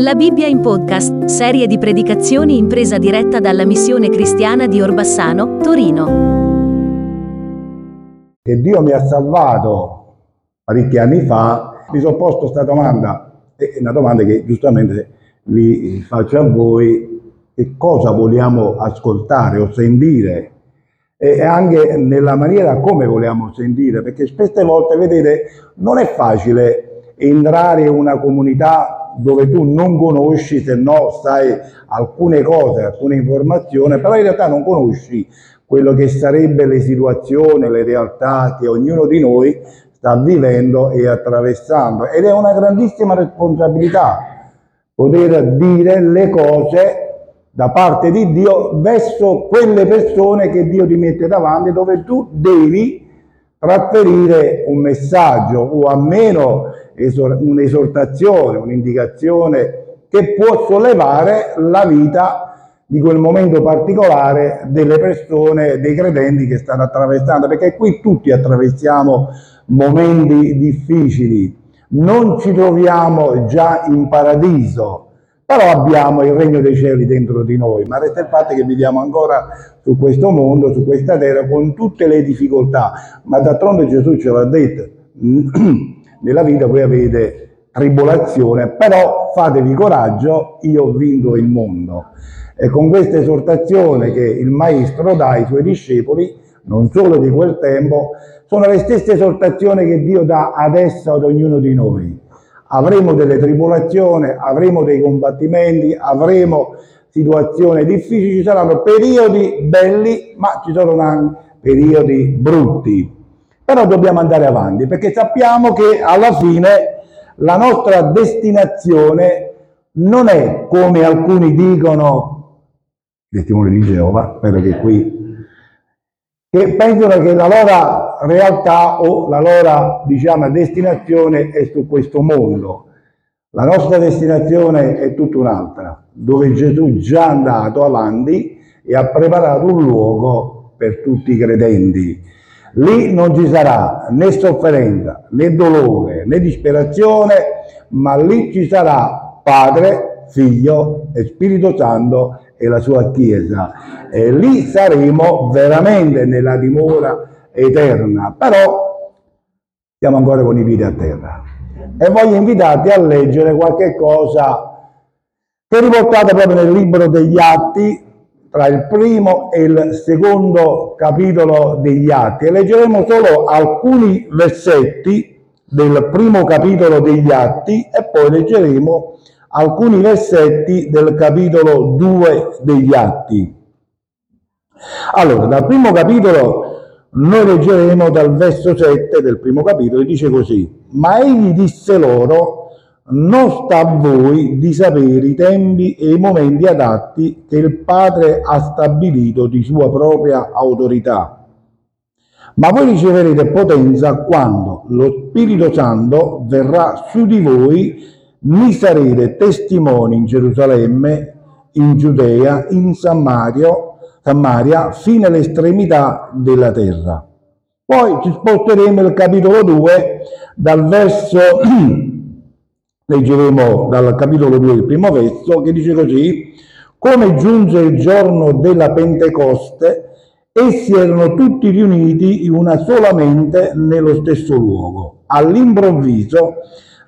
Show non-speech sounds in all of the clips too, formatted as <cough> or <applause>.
La Bibbia in podcast, serie di predicazioni in presa diretta dalla missione cristiana di Orbassano, Torino. Che Dio mi ha salvato parecchi anni fa, mi sono posto questa domanda, è una domanda che giustamente vi faccio a voi, che cosa vogliamo ascoltare o sentire e anche nella maniera come vogliamo sentire, perché spesse volte, vedete, non è facile entrare in una comunità dove tu non conosci, se no sai alcune cose, alcune informazioni, però in realtà non conosci quello che sarebbe le situazioni, le realtà che ognuno di noi sta vivendo e attraversando. Ed è una grandissima responsabilità poter dire le cose da parte di Dio verso quelle persone che Dio ti mette davanti, dove tu devi trasferire un messaggio o almeno un'esortazione, un'indicazione che può sollevare la vita di quel momento particolare delle persone, dei credenti che stanno attraversando, perché qui tutti attraversiamo momenti difficili, non ci troviamo già in paradiso, però abbiamo il regno dei cieli dentro di noi, ma resta il fatto che viviamo ancora su questo mondo, su questa terra, con tutte le difficoltà, ma d'altronde Gesù ce l'ha detto, <clears throat> nella vita voi avete tribolazione, però fatevi coraggio, io ho il mondo. E con questa esortazione che il Maestro dà ai suoi discepoli, non solo di quel tempo, sono le stesse esortazioni che Dio dà adesso ad ognuno di noi. Avremo delle tribolazioni, avremo dei combattimenti, avremo situazioni difficili, ci saranno periodi belli, ma ci saranno anche periodi brutti però dobbiamo andare avanti perché sappiamo che alla fine la nostra destinazione non è come alcuni dicono, testimoni di Geova, spero che qui, che pensano che la loro realtà o la loro diciamo, destinazione è su questo mondo. La nostra destinazione è tutta un'altra, dove Gesù già è andato avanti e ha preparato un luogo per tutti i credenti. Lì non ci sarà né sofferenza, né dolore, né disperazione, ma lì ci sarà Padre, Figlio e Spirito Santo e la sua Chiesa. E lì saremo veramente nella dimora eterna. Però siamo ancora con i piedi a terra. E voglio invitarti a leggere qualche cosa che è riportata proprio nel libro degli Atti, tra il primo e il secondo capitolo degli Atti e leggeremo solo alcuni versetti del primo capitolo degli Atti e poi leggeremo alcuni versetti del capitolo 2 degli Atti. Allora, dal primo capitolo noi leggeremo dal verso 7 del primo capitolo, dice così, ma egli disse loro, non sta a voi di sapere i tempi e i momenti adatti che il Padre ha stabilito di sua propria autorità. Ma voi riceverete potenza quando lo Spirito Santo verrà su di voi, mi sarete testimoni in Gerusalemme, in Giudea, in Samario, Samaria, fino all'estremità della terra. Poi ci sposteremo il capitolo 2 dal verso <clears throat> leggeremo dal capitolo 2 il primo verso che dice così, come giunse il giorno della Pentecoste, essi erano tutti riuniti in una sola mente nello stesso luogo. All'improvviso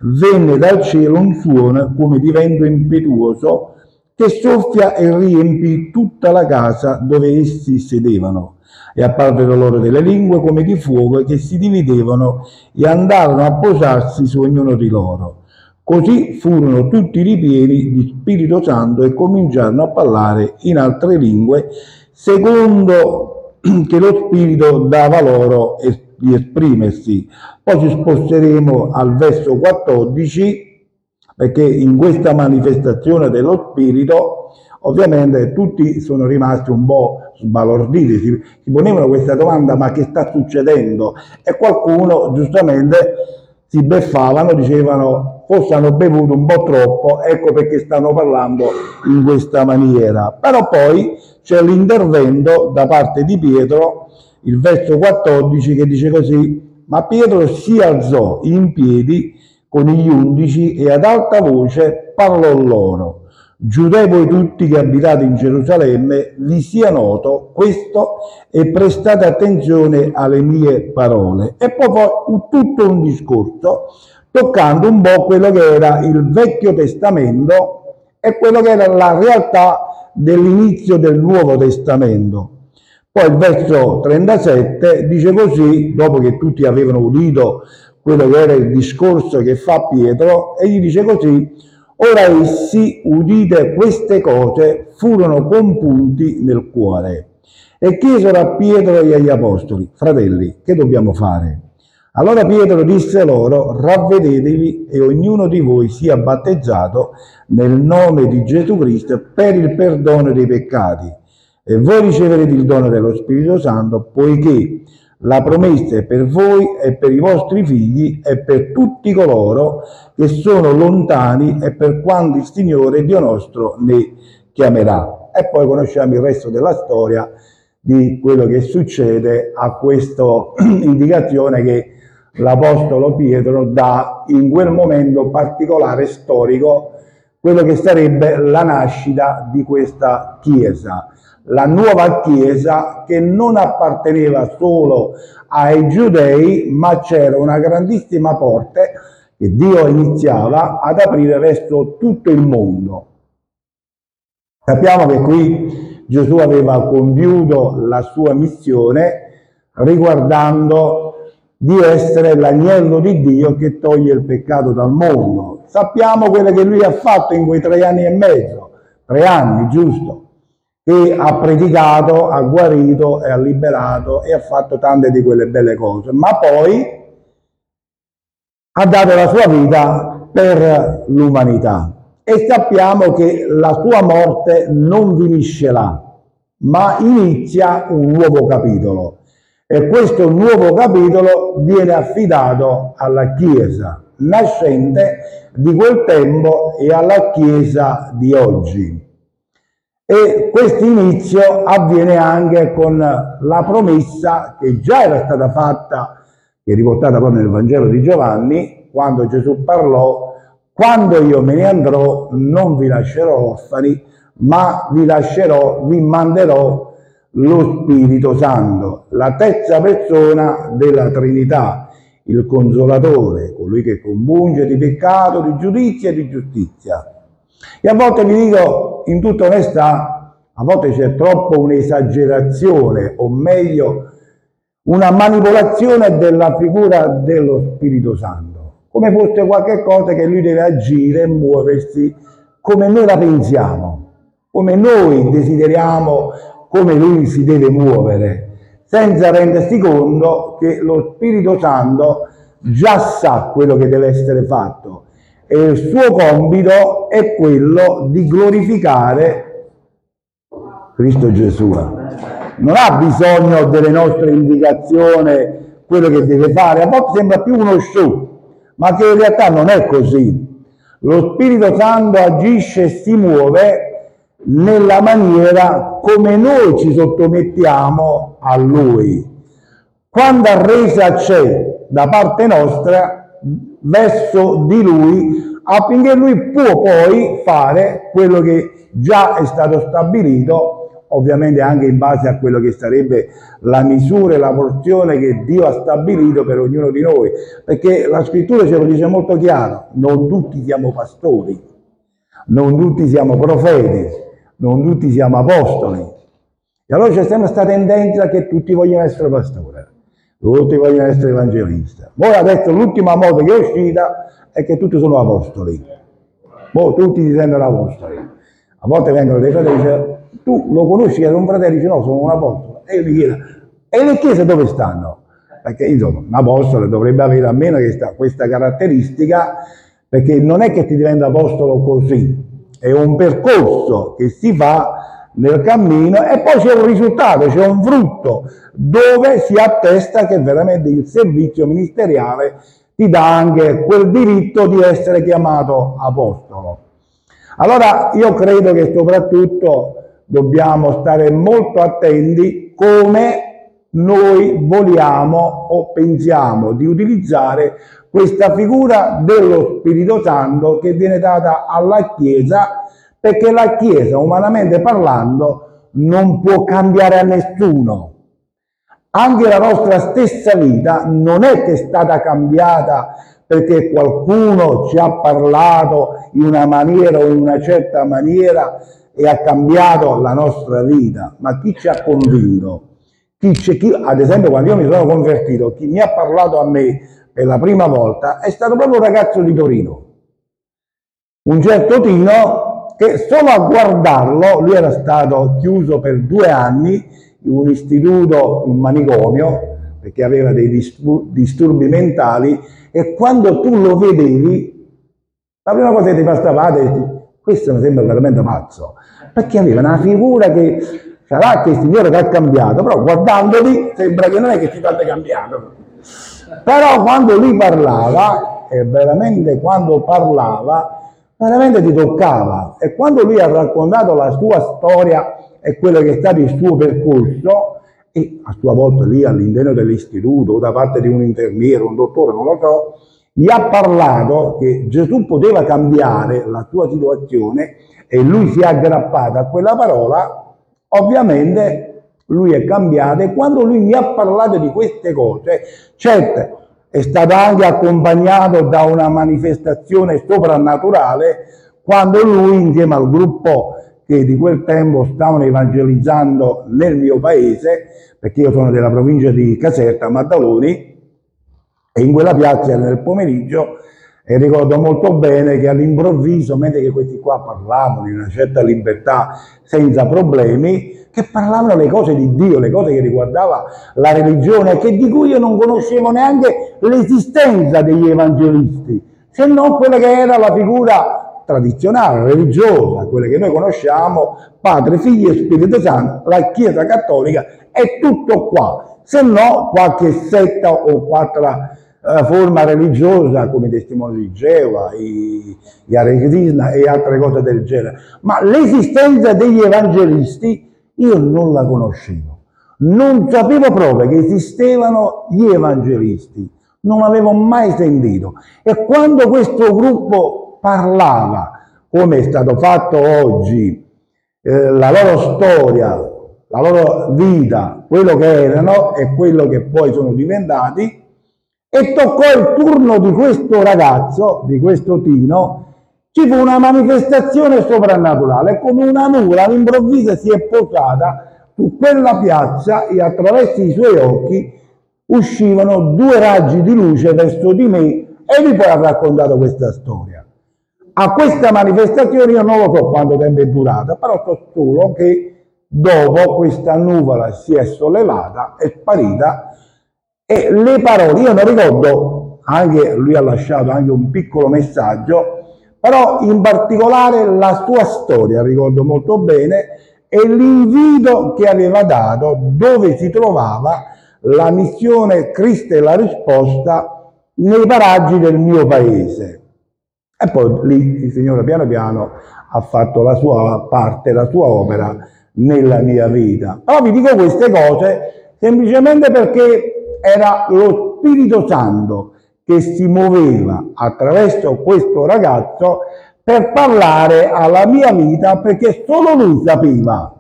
venne dal cielo un suono come di vento impetuoso che soffia e riempì tutta la casa dove essi sedevano. E apparvero loro delle lingue come di fuoco che si dividevano e andarono a posarsi su ognuno di loro Così furono tutti ripieni di Spirito Santo e cominciarono a parlare in altre lingue, secondo <clears throat> che lo Spirito dava loro di esprimersi. Poi ci sposteremo al verso 14, perché in questa manifestazione dello Spirito, ovviamente tutti sono rimasti un po' sbalorditi, si, ponevano questa domanda, ma che sta succedendo? E qualcuno giustamente si beffavano, dicevano forse hanno bevuto un po' troppo, ecco perché stanno parlando in questa maniera. Però poi c'è l'intervento da parte di Pietro, il verso 14, che dice così, ma Pietro si alzò in piedi con gli undici e ad alta voce parlò loro. Giudei voi tutti che abitate in Gerusalemme, vi sia noto questo e prestate attenzione alle mie parole. E poi, poi tutto un discorso toccando un po' quello che era il Vecchio Testamento e quello che era la realtà dell'inizio del Nuovo Testamento. Poi il verso 37 dice così, dopo che tutti avevano udito quello che era il discorso che fa Pietro, e gli dice così, ora essi, udite queste cose, furono compunti nel cuore e chiesero a Pietro e agli apostoli, fratelli, che dobbiamo fare? Allora Pietro disse loro, ravvedetevi e ognuno di voi sia battezzato nel nome di Gesù Cristo per il perdono dei peccati e voi riceverete il dono dello Spirito Santo poiché la promessa è per voi e per i vostri figli e per tutti coloro che sono lontani e per quanti il Signore Dio nostro ne chiamerà. E poi conosciamo il resto della storia di quello che succede a questa <clears throat> indicazione che l'Apostolo Pietro dà in quel momento particolare storico quello che sarebbe la nascita di questa Chiesa, la nuova Chiesa che non apparteneva solo ai giudei, ma c'era una grandissima porta che Dio iniziava ad aprire verso tutto il mondo. Sappiamo che qui Gesù aveva compiuto la sua missione riguardando di essere l'agnello di Dio che toglie il peccato dal mondo. Sappiamo quello che lui ha fatto in quei tre anni e mezzo, tre anni, giusto? Che ha predicato, ha guarito e ha liberato e ha fatto tante di quelle belle cose, ma poi ha dato la sua vita per l'umanità. E sappiamo che la sua morte non finisce là, ma inizia un nuovo capitolo e questo nuovo capitolo viene affidato alla Chiesa nascente di quel tempo e alla Chiesa di oggi. E questo inizio avviene anche con la promessa che già era stata fatta, che è riportata proprio nel Vangelo di Giovanni, quando Gesù parlò, quando io me ne andrò non vi lascerò orfani, ma vi lascerò, vi manderò lo Spirito Santo, la terza persona della Trinità, il Consolatore, colui che compunge di peccato, di giudizio e di giustizia. E a volte vi dico in tutta onestà, a volte c'è troppo un'esagerazione, o meglio, una manipolazione della figura dello Spirito Santo, come fosse qualche cosa che lui deve agire e muoversi come noi la pensiamo, come noi desideriamo come lui si deve muovere, senza rendersi conto che lo Spirito Santo già sa quello che deve essere fatto e il suo compito è quello di glorificare Cristo Gesù. Non ha bisogno delle nostre indicazioni quello che deve fare, a volte sembra più uno show, ma che in realtà non è così. Lo Spirito Santo agisce e si muove nella maniera come noi ci sottomettiamo a Lui. Quanta resa c'è da parte nostra verso di Lui affinché Lui può poi fare quello che già è stato stabilito ovviamente anche in base a quello che sarebbe la misura e la porzione che Dio ha stabilito per ognuno di noi, perché la scrittura ce lo dice molto chiaro, non tutti siamo pastori, non tutti siamo profeti, non tutti siamo apostoli. E allora c'è sempre questa tendenza che tutti vogliono essere pastori, tutti vogliono essere evangelisti. Poi adesso l'ultima moda che è uscita è che tutti sono apostoli. Poi tutti si sentono apostoli. A volte vengono dei fratelli e dicono, tu lo conosci, era un fratello, dice no, sono un apostolo. E io gli chiedo, e le chiese dove stanno? Perché insomma, un apostolo dovrebbe avere almeno questa, questa caratteristica, perché non è che ti diventa apostolo così, è un percorso che si fa nel cammino e poi c'è un risultato, c'è un frutto dove si attesta che veramente il servizio ministeriale ti dà anche quel diritto di essere chiamato apostolo. Allora io credo che soprattutto dobbiamo stare molto attenti come noi vogliamo o pensiamo di utilizzare questa figura dello Spirito Santo che viene data alla Chiesa perché la Chiesa, umanamente parlando, non può cambiare a nessuno. Anche la nostra stessa vita non è che è stata cambiata perché qualcuno ci ha parlato in una maniera o in una certa maniera e ha cambiato la nostra vita, ma chi ci ha convinto? Chi chi, ad esempio, quando io mi sono convertito, chi mi ha parlato a me per la prima volta è stato proprio un ragazzo di Torino, un certo Tino che solo a guardarlo, lui era stato chiuso per due anni in un istituto, un manicomio, perché aveva dei disturbi mentali e quando tu lo vedevi, la prima cosa che ti è dici, questo mi sembra veramente pazzo, perché aveva una figura che sarà che il Signore ti ha cambiato, però guardandoli sembra che non è che ti abbia cambiato. Però quando lui parlava, e veramente quando parlava, veramente ti toccava. E quando lui ha raccontato la sua storia e quello che è stato il suo percorso, e a sua volta lì all'interno dell'istituto o da parte di un infermiere, un dottore, non lo so, gli ha parlato che Gesù poteva cambiare la sua situazione e lui si è aggrappato a quella parola, ovviamente lui è cambiato e quando lui mi ha parlato di queste cose, certo è stato anche accompagnato da una manifestazione soprannaturale quando lui insieme al gruppo che di quel tempo stavano evangelizzando nel mio paese, perché io sono della provincia di Caserta, Maddaloni, e in quella piazza nel pomeriggio e ricordo molto bene che all'improvviso, mentre che questi qua parlavano in una certa libertà, senza problemi, che parlavano le cose di Dio, le cose che riguardava la religione, che di cui io non conoscevo neanche l'esistenza degli evangelisti, se non quella che era la figura tradizionale, religiosa, quelle che noi conosciamo, Padre, Figlio e Spirito Santo, la Chiesa Cattolica, è tutto qua. Se no, qualche setta o qualche uh, forma religiosa come i testimoni di Geova, gli Hare e altre cose del genere. Ma l'esistenza degli evangelisti io non la conoscevo. Non sapevo proprio che esistevano gli evangelisti. Non avevo mai sentito. E quando questo gruppo parlava, come è stato fatto oggi, eh, la loro storia, la loro vita, quello che erano e quello che poi sono diventati, e toccò il turno di questo ragazzo, di questo Tino, ci fu una manifestazione soprannaturale, come una nuvola all'improvviso si è posata su quella piazza e attraverso i suoi occhi uscivano due raggi di luce verso di me e lui poi ha raccontato questa storia. A questa manifestazione io non lo so quanto tempo è durata, però so solo che dopo questa nuvola si è sollevata, è sparita e le parole, io non ricordo, anche lui ha lasciato anche un piccolo messaggio, però in particolare la sua storia ricordo molto bene e l'invito che aveva dato dove si trovava la missione Cristo e la risposta nei paraggi del mio paese. E poi lì il Signore piano piano ha fatto la sua parte, la sua opera nella mia vita. Però vi dico queste cose semplicemente perché era lo Spirito Santo che si muoveva attraverso questo ragazzo per parlare alla mia vita perché solo lui sapeva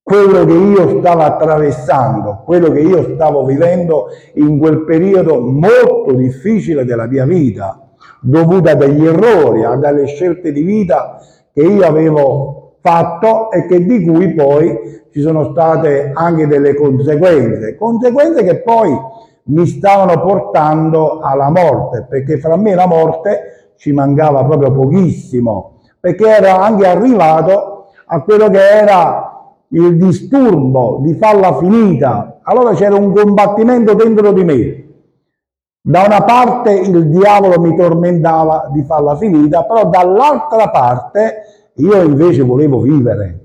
quello che io stavo attraversando, quello che io stavo vivendo in quel periodo molto difficile della mia vita dovuta dagli errori, a dalle scelte di vita che io avevo fatto e che di cui poi ci sono state anche delle conseguenze, conseguenze che poi mi stavano portando alla morte, perché fra me e la morte ci mancava proprio pochissimo, perché era anche arrivato a quello che era il disturbo di farla finita. Allora c'era un combattimento dentro di me da una parte il diavolo mi tormentava di farla finita, però dall'altra parte io invece volevo vivere.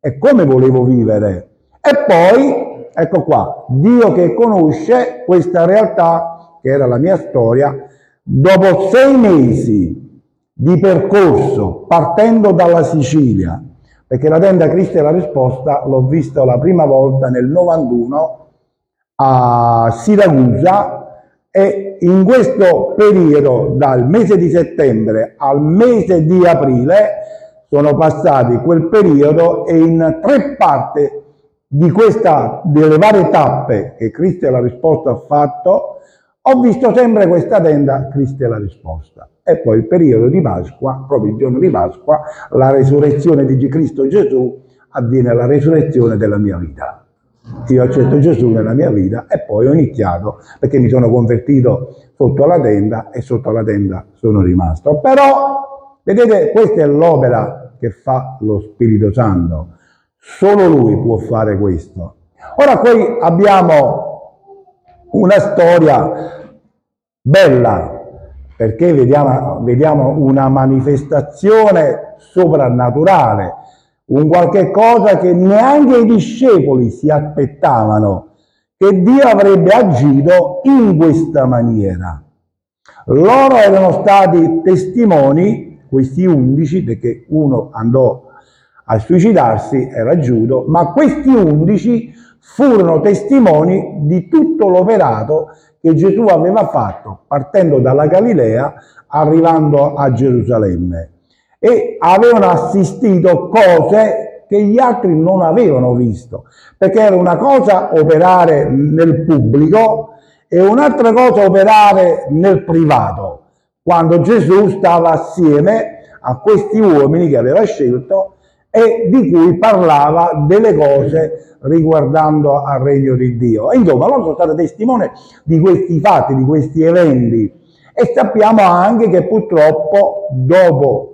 E come volevo vivere? E poi, ecco qua, Dio che conosce questa realtà, che era la mia storia, dopo sei mesi di percorso, partendo dalla Sicilia, perché la tenda Cristo è la risposta l'ho vista la prima volta nel 91 a Siracusa e in questo periodo, dal mese di settembre al mese di aprile, sono passati quel periodo e in tre parti di questa, delle varie tappe che Cristo e la risposta ha fatto, ho visto sempre questa tenda, Cristo e la risposta. E poi il periodo di Pasqua, proprio il giorno di Pasqua, la resurrezione di Cristo Gesù, avviene la resurrezione della mia vita. Io accetto Gesù nella mia vita e poi ho iniziato perché mi sono convertito sotto la tenda e sotto la tenda sono rimasto. Però, vedete, questa è l'opera che fa lo Spirito Santo. Solo Lui può fare questo. Ora qui abbiamo una storia bella perché vediamo, vediamo una manifestazione soprannaturale un qualche cosa che neanche i discepoli si aspettavano che Dio avrebbe agito in questa maniera. Loro erano stati testimoni, questi undici, perché uno andò a suicidarsi, era Giudo, ma questi undici furono testimoni di tutto l'operato che Gesù aveva fatto partendo dalla Galilea arrivando a Gerusalemme. E avevano assistito cose che gli altri non avevano visto, perché era una cosa operare nel pubblico e un'altra cosa operare nel privato, quando Gesù stava assieme a questi uomini che aveva scelto e di cui parlava delle cose riguardando al regno di Dio. E insomma, loro sono stati testimoni di questi fatti, di questi eventi e sappiamo anche che purtroppo dopo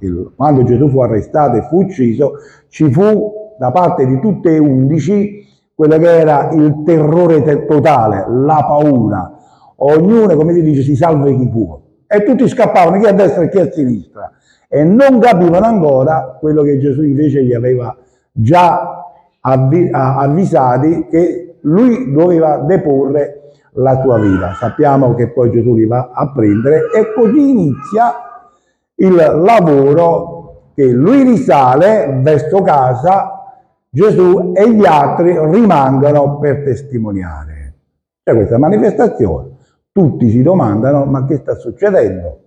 il, quando Gesù fu arrestato e fu ucciso, ci fu da parte di tutte e undici quello che era il terrore totale, la paura. Ognuno, come si dice, si salva chi può. E tutti scappavano, chi a destra e chi a sinistra. E non capivano ancora quello che Gesù invece gli aveva già avvisati che lui doveva deporre la sua vita. Sappiamo che poi Gesù li va a prendere e così inizia il lavoro che lui risale verso casa, Gesù e gli altri rimangono per testimoniare. C'è questa manifestazione. Tutti si domandano ma che sta succedendo?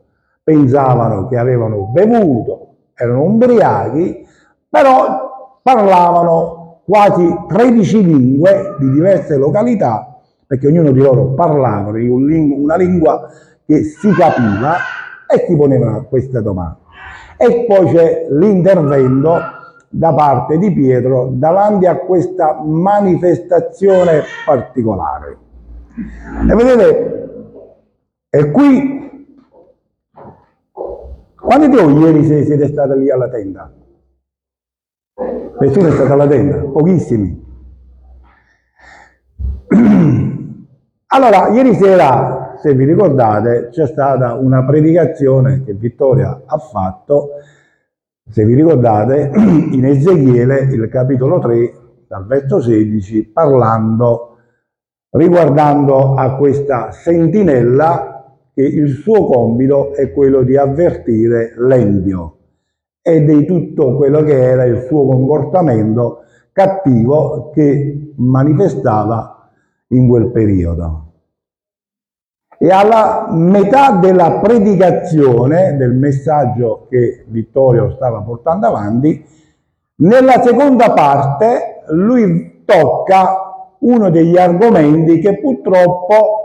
Pensavano che avevano bevuto, erano ubriachi, però parlavano quasi 13 lingue di diverse località, perché ognuno di loro parlava una lingua che si capiva e si ponevano questa domanda. E poi c'è l'intervento da parte di Pietro davanti a questa manifestazione particolare. E vedete, e qui, quanti di voi ieri siete stati lì alla tenda? Nessuno è stato alla tenda? Pochissimi. <clears throat> Allora, ieri sera se vi ricordate, c'è stata una predicazione che Vittoria ha fatto, se vi ricordate, <clears throat> in Ezechiele, il capitolo 3, dal verso 16, parlando, riguardando a questa sentinella che il suo compito è quello di avvertire l'empio e di tutto quello che era il suo comportamento cattivo che manifestava in quel periodo. E alla metà della predicazione del messaggio che Vittorio stava portando avanti, nella seconda parte lui tocca uno degli argomenti che purtroppo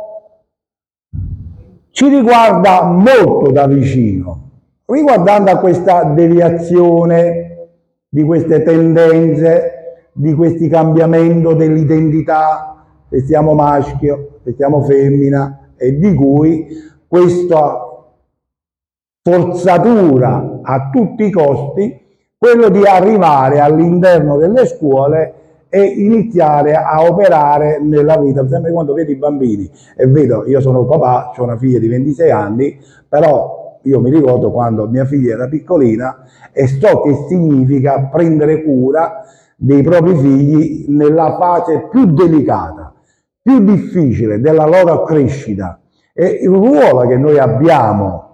ci riguarda molto da vicino, riguardando a questa deviazione di queste tendenze, di questi cambiamenti dell'identità, se siamo maschio, se siamo femmina, e di cui questa forzatura a tutti i costi, quello di arrivare all'interno delle scuole e iniziare a operare nella vita. Sempre quando vedo i bambini e vedo, io sono papà, ho una figlia di 26 anni, però io mi ricordo quando mia figlia era piccolina e so che significa prendere cura dei propri figli nella fase più delicata più difficile della loro crescita e il ruolo che noi abbiamo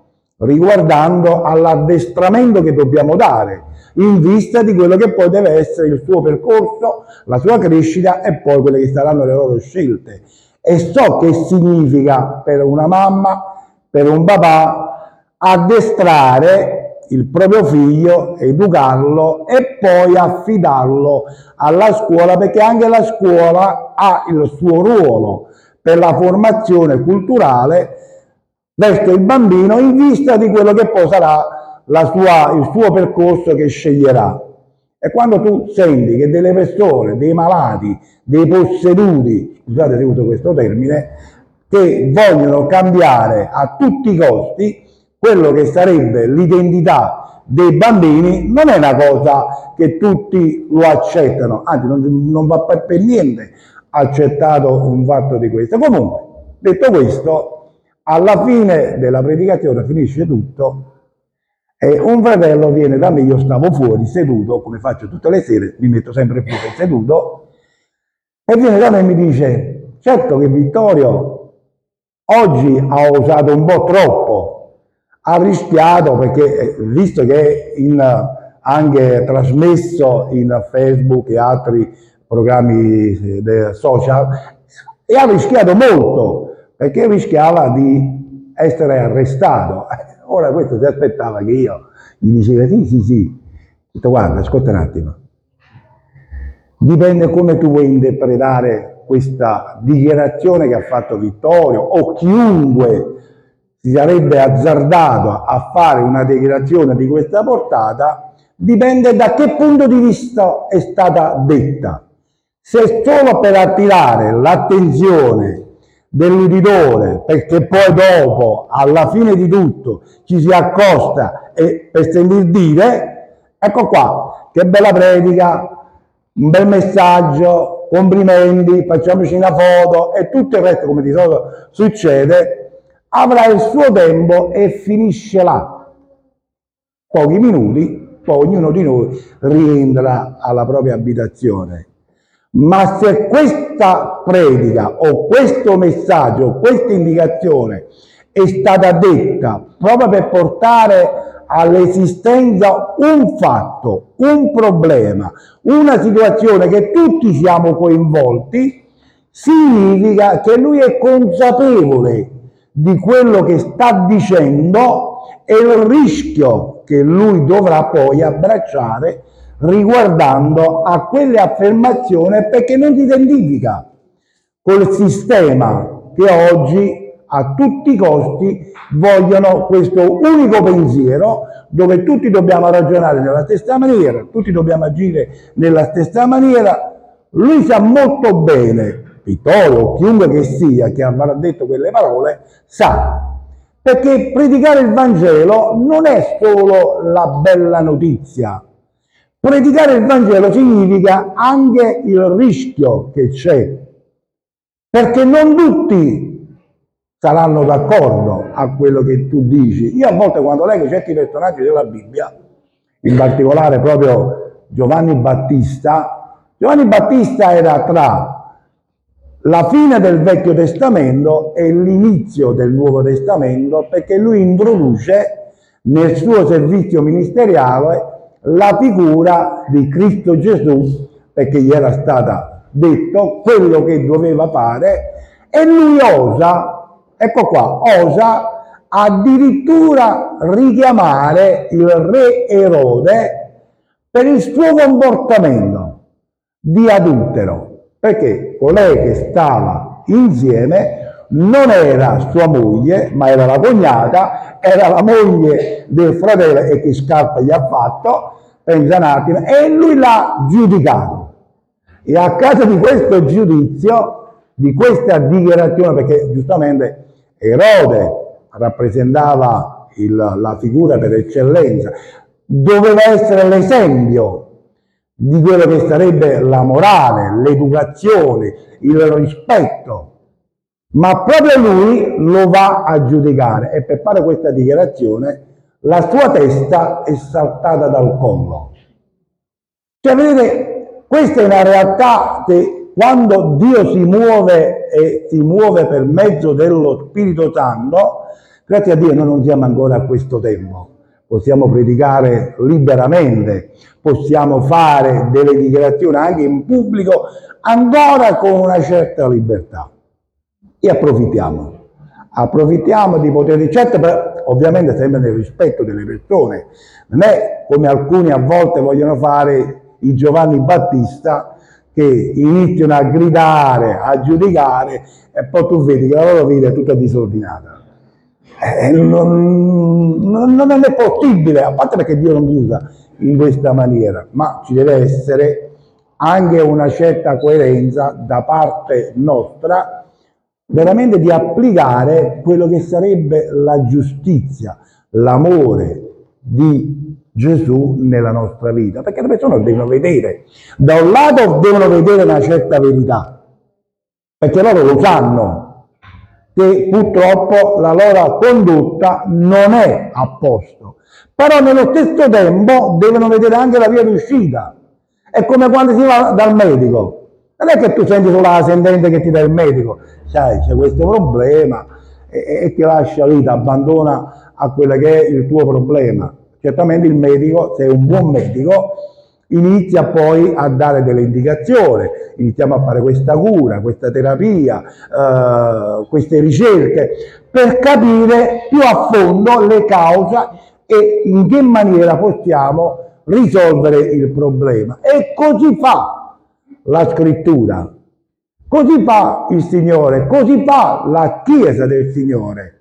riguardando all'addestramento che dobbiamo dare in vista di quello che poi deve essere il suo percorso, la sua crescita e poi quelle che saranno le loro scelte. E so che significa per una mamma, per un papà, addestrare il proprio figlio, educarlo e poi affidarlo alla scuola perché anche la scuola ha il suo ruolo per la formazione culturale verso il bambino in vista di quello che poi sarà sua, il suo percorso che sceglierà. E quando tu senti che delle persone, dei malati, dei posseduti, scusate se uso questo termine, che vogliono cambiare a tutti i costi quello che sarebbe l'identità dei bambini, non è una cosa che tutti lo accettano, anzi non, non va per, per niente accettato un fatto di questo. Comunque, detto questo, alla fine della predicazione finisce tutto e un fratello viene da me, io stavo fuori seduto, come faccio tutte le sere, mi metto sempre fuori seduto, e viene da me e mi dice, certo che Vittorio oggi ha usato un po' troppo, ha rischiato perché eh, visto che è in, anche trasmesso in Facebook e altri programmi eh, social, e ha rischiato molto perché rischiava di essere arrestato. <laughs> Ora questo si aspettava che io gli diceva sì, sì, sì. Ho guarda, ascolta un attimo. Dipende come tu vuoi interpretare questa dichiarazione che ha fatto Vittorio o chiunque si sarebbe azzardato a fare una dichiarazione di questa portata, dipende da che punto di vista è stata detta. Se solo per attirare l'attenzione dell'uditore, perché poi dopo, alla fine di tutto, ci si accosta e per sentir dire, ecco qua, che bella predica, un bel messaggio, complimenti, facciamoci una foto e tutto il resto, come di solito succede, avrà il suo tempo e finisce là. Pochi minuti, poi ognuno di noi rientra alla propria abitazione. Ma se questa predica o questo messaggio, questa indicazione è stata detta proprio per portare all'esistenza un fatto, un problema, una situazione che tutti siamo coinvolti, significa che lui è consapevole di quello che sta dicendo e il rischio che lui dovrà poi abbracciare riguardando a quelle affermazioni perché non si identifica col sistema che oggi a tutti i costi vogliono questo unico pensiero dove tutti dobbiamo ragionare nella stessa maniera, tutti dobbiamo agire nella stessa maniera. Lui sa molto bene, Vittorio o chiunque che sia che avrà detto quelle parole, sa perché predicare il Vangelo non è solo la bella notizia, Predicare il Vangelo significa anche il rischio che c'è, perché non tutti saranno d'accordo a quello che tu dici. Io a volte quando leggo certi personaggi della Bibbia, in particolare proprio Giovanni Battista, Giovanni Battista era tra la fine del Vecchio Testamento e l'inizio del Nuovo Testamento perché lui introduce nel suo servizio ministeriale la figura di Cristo Gesù, perché gli era stata detto quello che doveva fare, e lui osa, ecco qua, osa addirittura richiamare il re Erode per il suo comportamento di adultero, perché colei che stava insieme non era sua moglie, ma era la cognata, era la moglie del fratello e che scarpa gli ha fatto, pensa un attimo, e lui l'ha giudicato. E a causa di questo giudizio, di questa dichiarazione, perché giustamente Erode rappresentava il, la figura per eccellenza, doveva essere l'esempio di quello che sarebbe la morale, l'educazione, il rispetto. Ma proprio lui lo va a giudicare e per fare questa dichiarazione la sua testa è saltata dal collo. Cioè, vedete, questa è una realtà che quando Dio si muove e si muove per mezzo dello Spirito Santo, Grazie a Dio noi non siamo ancora a questo tempo. Possiamo predicare liberamente, possiamo fare delle dichiarazioni anche in pubblico ancora con una certa libertà. E approfittiamo. Approfittiamo di poter, certo, ovviamente sempre nel rispetto delle persone. Non è come alcuni a volte vogliono fare i Giovanni Battista che iniziano a gridare, a giudicare e poi tu vedi che la loro vita è tutta disordinata. Eh, non, non, è possibile, a parte perché Dio non mi in questa maniera, ma ci deve essere anche una certa coerenza da parte nostra veramente di applicare quello che sarebbe la giustizia, l'amore di Gesù nella nostra vita, perché le persone devono vedere, da un lato devono vedere una certa verità, perché loro lo sanno che purtroppo la loro condotta non è a posto, però nello stesso tempo devono vedere anche la via d'uscita. È come quando si va dal medico, non è che tu senti solo la sentenza che ti dà il medico, sai, c'è questo problema e, e ti lascia lì, ti abbandona a quello che è il tuo problema. Certamente il medico, se è un buon medico, inizia poi a dare delle indicazioni, iniziamo a fare questa cura, questa terapia, eh, queste ricerche, per capire più a fondo le cause e in che maniera possiamo risolvere il problema. E così fa la scrittura. Così fa il Signore, così fa la Chiesa del Signore.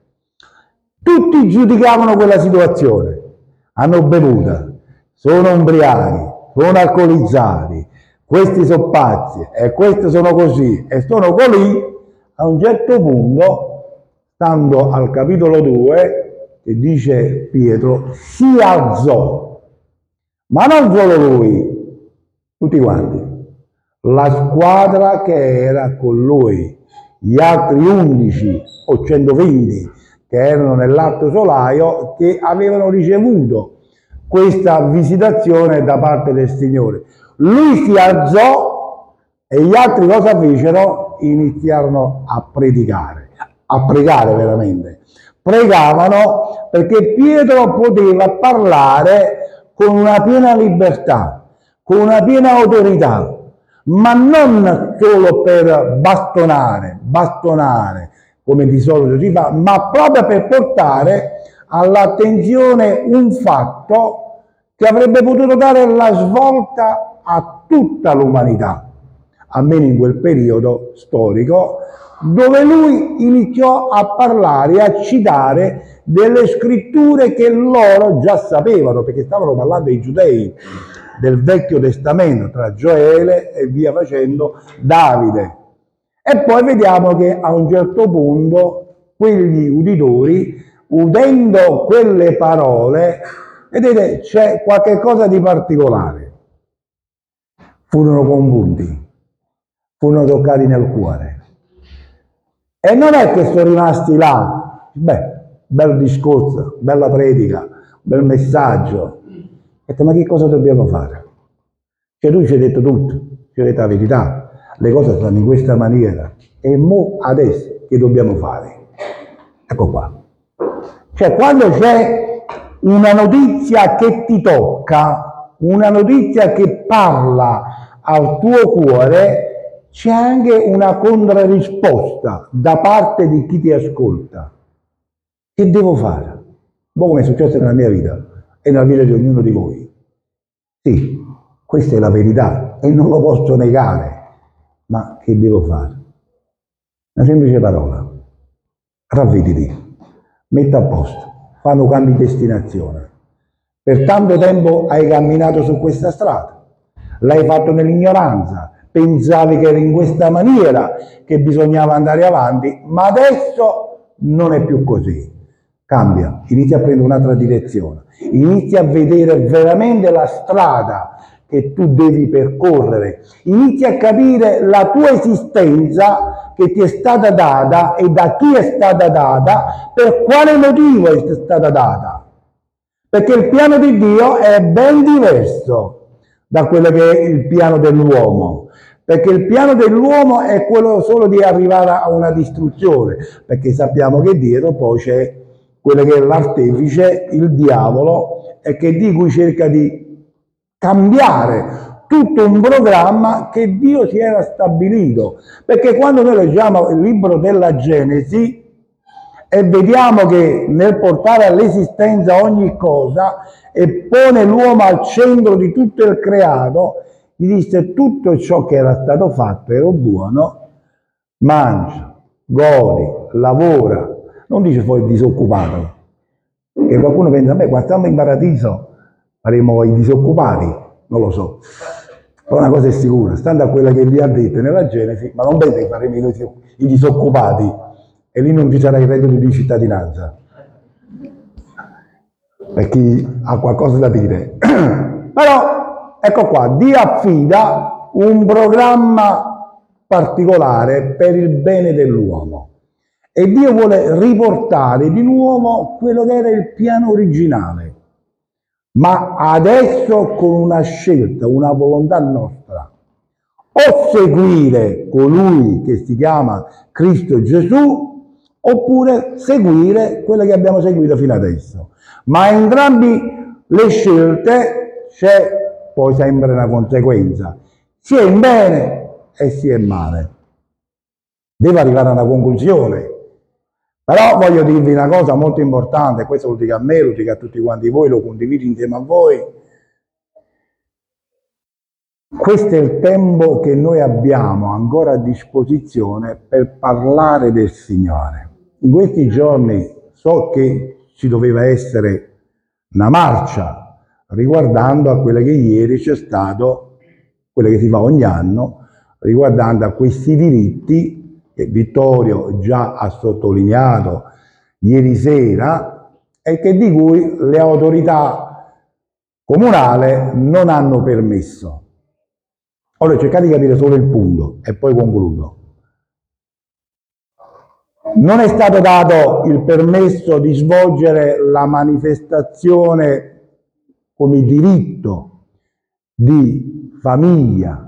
Tutti giudicavano quella situazione, hanno bevuto, sono umbriachi, sono alcolizzati, questi sono pazzi e questi sono così e sono colì. A un certo punto, stando al capitolo 2, che dice Pietro, si alzò, ma non solo lui, tutti quanti la squadra che era con lui, gli altri 11 o 120 che erano nell'alto solaio che avevano ricevuto questa visitazione da parte del Signore. Lui si alzò e gli altri cosa fecero? Iniziarono a predicare, a pregare veramente. Pregavano perché Pietro poteva parlare con una piena libertà, con una piena autorità ma non solo per bastonare, bastonare come di solito si fa, ma proprio per portare all'attenzione un fatto che avrebbe potuto dare la svolta a tutta l'umanità, almeno in quel periodo storico, dove lui iniziò a parlare a citare delle scritture che loro già sapevano, perché stavano parlando ai giudei del Vecchio Testamento tra Gioele e via facendo Davide. E poi vediamo che a un certo punto quegli uditori, udendo quelle parole, vedete c'è qualche cosa di particolare. Furono convinti, furono toccati nel cuore. E non è che sono rimasti là, beh, bel discorso, bella predica, bel messaggio, ho detto, ma che cosa dobbiamo fare? Cioè tu ci hai detto tutto, ci hai detto la verità, le cose stanno in questa maniera. E mo adesso che dobbiamo fare? Ecco qua. Cioè quando c'è una notizia che ti tocca, una notizia che parla al tuo cuore, c'è anche una contrarisposta da parte di chi ti ascolta. Che devo fare? Un po' come è successo nella mia vita e nella vita di ognuno di voi. Sì, questa è la verità e non lo posso negare, ma che devo fare? Una semplice parola, ravvediti, metta a posto, fanno cambi di destinazione. Per tanto tempo hai camminato su questa strada, l'hai fatto nell'ignoranza, pensavi che era in questa maniera che bisognava andare avanti, ma adesso non è più così. Cambia, inizia a prendere un'altra direzione inizi a vedere veramente la strada che tu devi percorrere, inizi a capire la tua esistenza che ti è stata data e da chi è stata data, per quale motivo è stata data. Perché il piano di Dio è ben diverso da quello che è il piano dell'uomo. Perché il piano dell'uomo è quello solo di arrivare a una distruzione, perché sappiamo che dietro poi c'è quello che è l'artefice, il diavolo, e che di cui cerca di cambiare tutto un programma che Dio si era stabilito. Perché quando noi leggiamo il libro della Genesi e vediamo che nel portare all'esistenza ogni cosa e pone l'uomo al centro di tutto il creato, gli disse tutto ciò che era stato fatto era buono, mangia, godi, lavora, non dice poi disoccupato. Che qualcuno pensa, beh, quando stiamo in paradiso faremo i disoccupati, non lo so. Però una cosa è sicura, stando a quella che gli ha detto nella Genesi, ma non pensa che faremo i disoccupati e lì non ci sarà il reddito di cittadinanza. Per chi ha qualcosa da dire. <clears throat> Però, ecco qua, Dio affida un programma particolare per il bene dell'uomo. E Dio vuole riportare di nuovo quello che era il piano originale ma adesso con una scelta, una volontà nostra, o seguire colui che si chiama Cristo Gesù, oppure seguire quello che abbiamo seguito fino adesso. Ma entrambi le scelte c'è poi sempre una conseguenza, sia in bene e sia in male. Deve arrivare a una conclusione. Però voglio dirvi una cosa molto importante, questo lo dico a me, lo dico a tutti quanti voi, lo condivido insieme a voi. Questo è il tempo che noi abbiamo ancora a disposizione per parlare del Signore. In questi giorni so che ci doveva essere una marcia riguardando a quella che ieri c'è stato, quella che si fa ogni anno, riguardando a questi diritti che Vittorio già ha sottolineato ieri sera e che di cui le autorità comunali non hanno permesso. Ora cercate di capire solo il punto e poi concludo. Non è stato dato il permesso di svolgere la manifestazione come diritto di famiglia,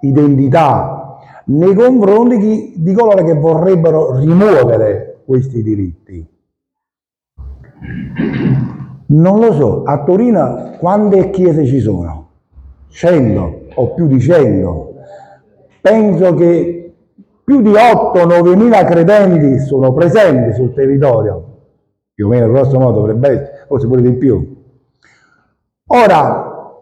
identità, nei confronti di, di coloro che vorrebbero rimuovere questi diritti. Non lo so, a Torino quante chiese ci sono? 100 o più di 100. Penso che più di 8-9 mila credenti sono presenti sul territorio, più o meno grosso modo dovrebbe essere, forse pure di più. Ora,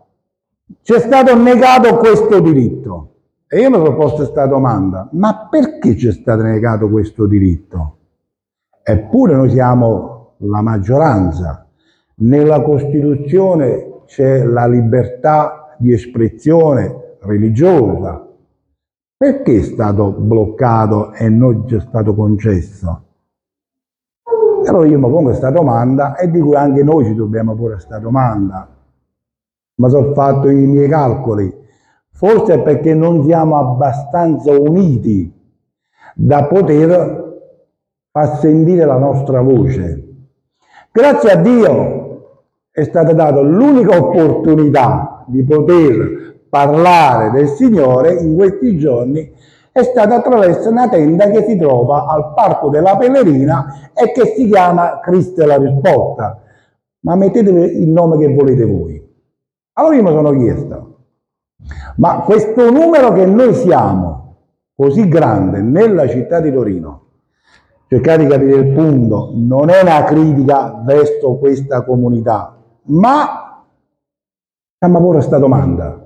ci è stato negato questo diritto. E io mi sono posto questa domanda, ma perché ci è stato negato questo diritto? Eppure noi siamo la maggioranza. Nella Costituzione c'è la libertà di espressione religiosa. Perché è stato bloccato e non ci è stato concesso? Allora io mi pongo questa domanda e di cui anche noi ci dobbiamo porre questa domanda. Ma sono fatto i miei calcoli Forse perché non siamo abbastanza uniti da poter far sentire la nostra voce. Grazie a Dio è stata data l'unica opportunità di poter parlare del Signore in questi giorni è stata attraverso una tenda che si trova al Parco della Pellerina e che si chiama Cristo la risposta. Ma mettete il nome che volete voi. Allora io mi sono chiesto, ma questo numero che noi siamo, così grande, nella città di Torino, cercate di capire il punto, non è una critica verso questa comunità, ma facciamo pure questa domanda.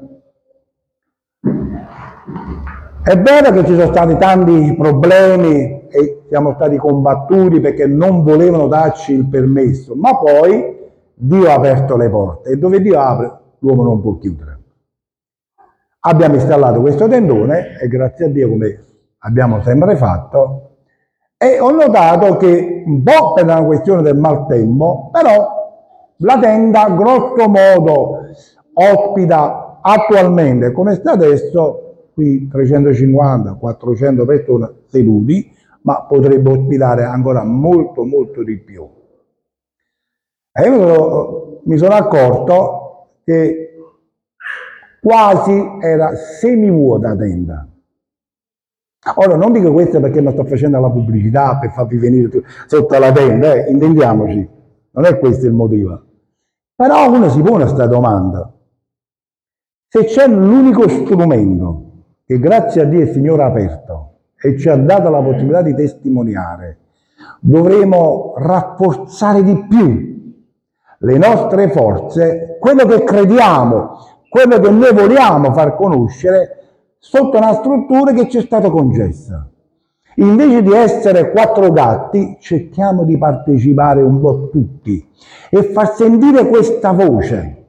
È vero che ci sono stati tanti problemi e siamo stati combattuti perché non volevano darci il permesso, ma poi Dio ha aperto le porte e dove Dio apre l'uomo non può chiudere. Abbiamo installato questo tendone e grazie a Dio come abbiamo sempre fatto e ho notato che un po' per una questione del maltempo, però la tenda grosso modo ospita attualmente come sta adesso qui 350-400 persone seduti, ma potrebbe ospitare ancora molto molto di più. E io mi sono accorto che quasi era semivuota tenda. Ora, non dico questo perché non sto facendo la pubblicità per farvi venire sotto la tenda, eh, intendiamoci, non è questo il motivo. Però uno si pone questa domanda. Se c'è l'unico strumento che grazie a Dio il Signore ha aperto e ci ha dato la possibilità di testimoniare, dovremo rafforzare di più le nostre forze, quello che crediamo, quello che noi vogliamo far conoscere sotto una struttura che ci è stata concessa. Invece di essere quattro gatti, cerchiamo di partecipare un po' tutti e far sentire questa voce.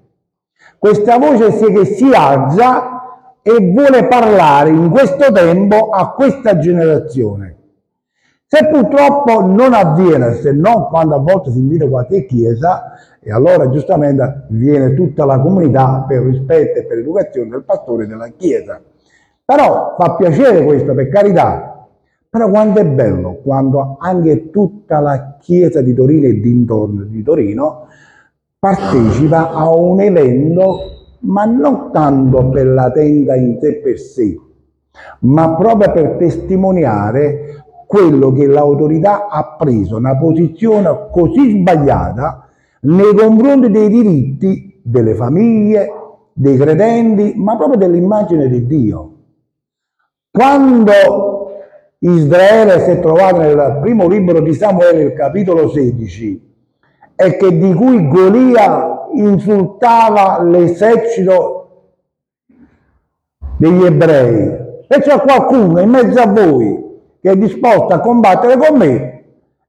Questa voce che si alza e vuole parlare in questo tempo a questa generazione. Se purtroppo non avviene, se non quando a volte si invita qualche chiesa, e allora giustamente viene tutta la comunità per rispetto e per educazione del pastore della chiesa. Però fa piacere questo, per carità. Però quanto è bello quando anche tutta la chiesa di Torino e dintorno di Torino partecipa a un evento, ma non tanto per la tenda in sé per sé, ma proprio per testimoniare quello che l'autorità ha preso, una posizione così sbagliata nei confronti dei diritti delle famiglie, dei credenti, ma proprio dell'immagine di Dio. Quando Israele si è trovato nel primo libro di Samuele, il capitolo 16, e che di cui Golia insultava l'esercito degli ebrei, e c'è qualcuno in mezzo a voi che è disposto a combattere con me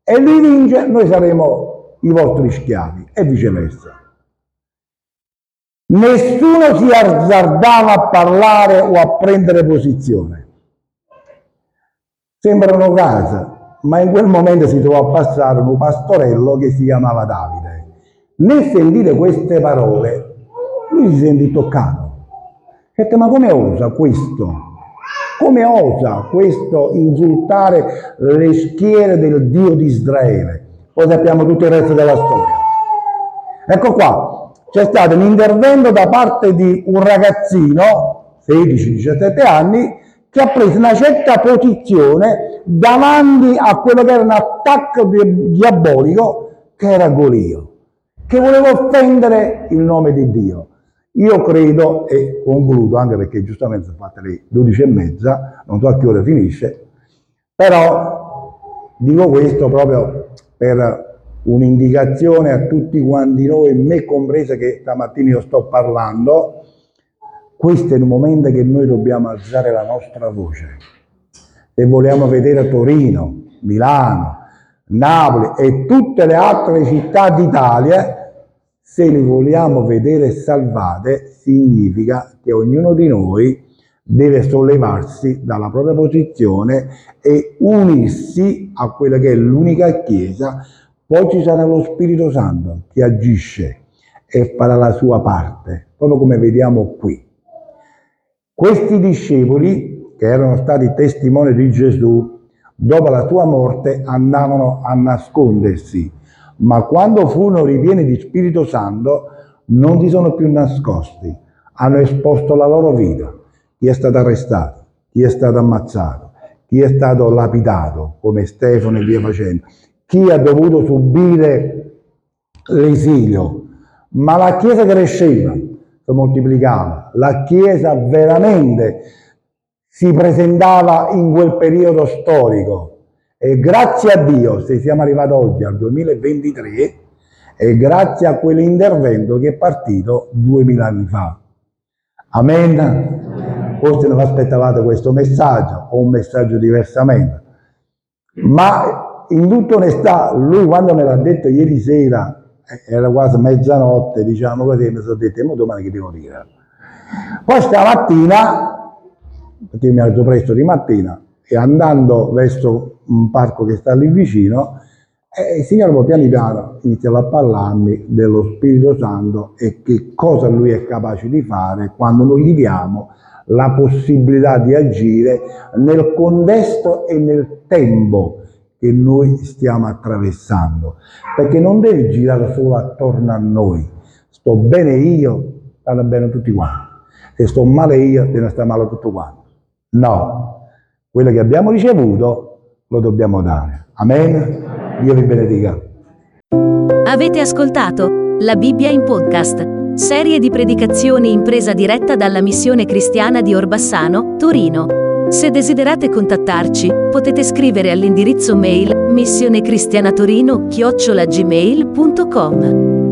e lui vince, noi saremo i vostri schiavi e viceversa. Nessuno si azzardava a parlare o a prendere posizione. Sembrano case, ma in quel momento si trovò a passare un pastorello che si chiamava Davide. Nel sentire queste parole, lui si sentì toccato. E detto, ma come osa questo come osa questo insultare le schiere del Dio di Israele? Poi sappiamo tutto il resto della storia. Ecco qua, c'è stato un intervento da parte di un ragazzino, 16-17 anni, che ha preso una certa posizione davanti a quello che era un attacco diabolico che era Golio, che voleva offendere il nome di Dio. Io credo, e concludo anche perché giustamente sono fatte le 12 e mezza, non so a che ora finisce, però dico questo proprio per un'indicazione a tutti quanti noi, me compresa che stamattina io sto parlando, questo è il momento che noi dobbiamo alzare la nostra voce. Se vogliamo vedere Torino, Milano, Napoli e tutte le altre città d'Italia, se li vogliamo vedere salvate, significa che ognuno di noi deve sollevarsi dalla propria posizione e unirsi a quella che è l'unica Chiesa. Poi ci sarà lo Spirito Santo che agisce e farà la sua parte, proprio come vediamo qui. Questi discepoli, che erano stati testimoni di Gesù, dopo la sua morte andavano a nascondersi ma quando furono ripieni di Spirito Santo non si sono più nascosti, hanno esposto la loro vita. Chi è stato arrestato, chi è stato ammazzato, chi è stato lapidato, come Stefano e via facendo, chi ha dovuto subire l'esilio, ma la Chiesa cresceva, si moltiplicava, la Chiesa veramente si presentava in quel periodo storico e grazie a Dio, se siamo arrivati oggi al 2023, è grazie a quell'intervento che è partito duemila anni fa. Amen. Forse non aspettavate questo messaggio o un messaggio diversamente. Ma in tutta onestà, lui quando me l'ha detto ieri sera, eh, era quasi mezzanotte, diciamo così, mi sono detto, ma domani che devo dire? Poi stamattina, perché mi alzo presto di mattina, e andando verso un parco che sta lì vicino, e il Signore piano piano iniziava a parlarmi dello Spirito Santo e che cosa Lui è capace di fare quando noi gli diamo la possibilità di agire nel contesto e nel tempo che noi stiamo attraversando. Perché non deve girare solo attorno a noi. Sto bene io, stanno bene tutti quanti. Se sto male io, deve stare male tutto quanto. No, quello che abbiamo ricevuto lo dobbiamo dare. Amen. Dio vi benedica. Avete ascoltato La Bibbia in podcast, serie di predicazioni in presa diretta dalla missione cristiana di Orbassano, Torino. Se desiderate contattarci, potete scrivere all'indirizzo mail missionecristianatorino-gmail.com.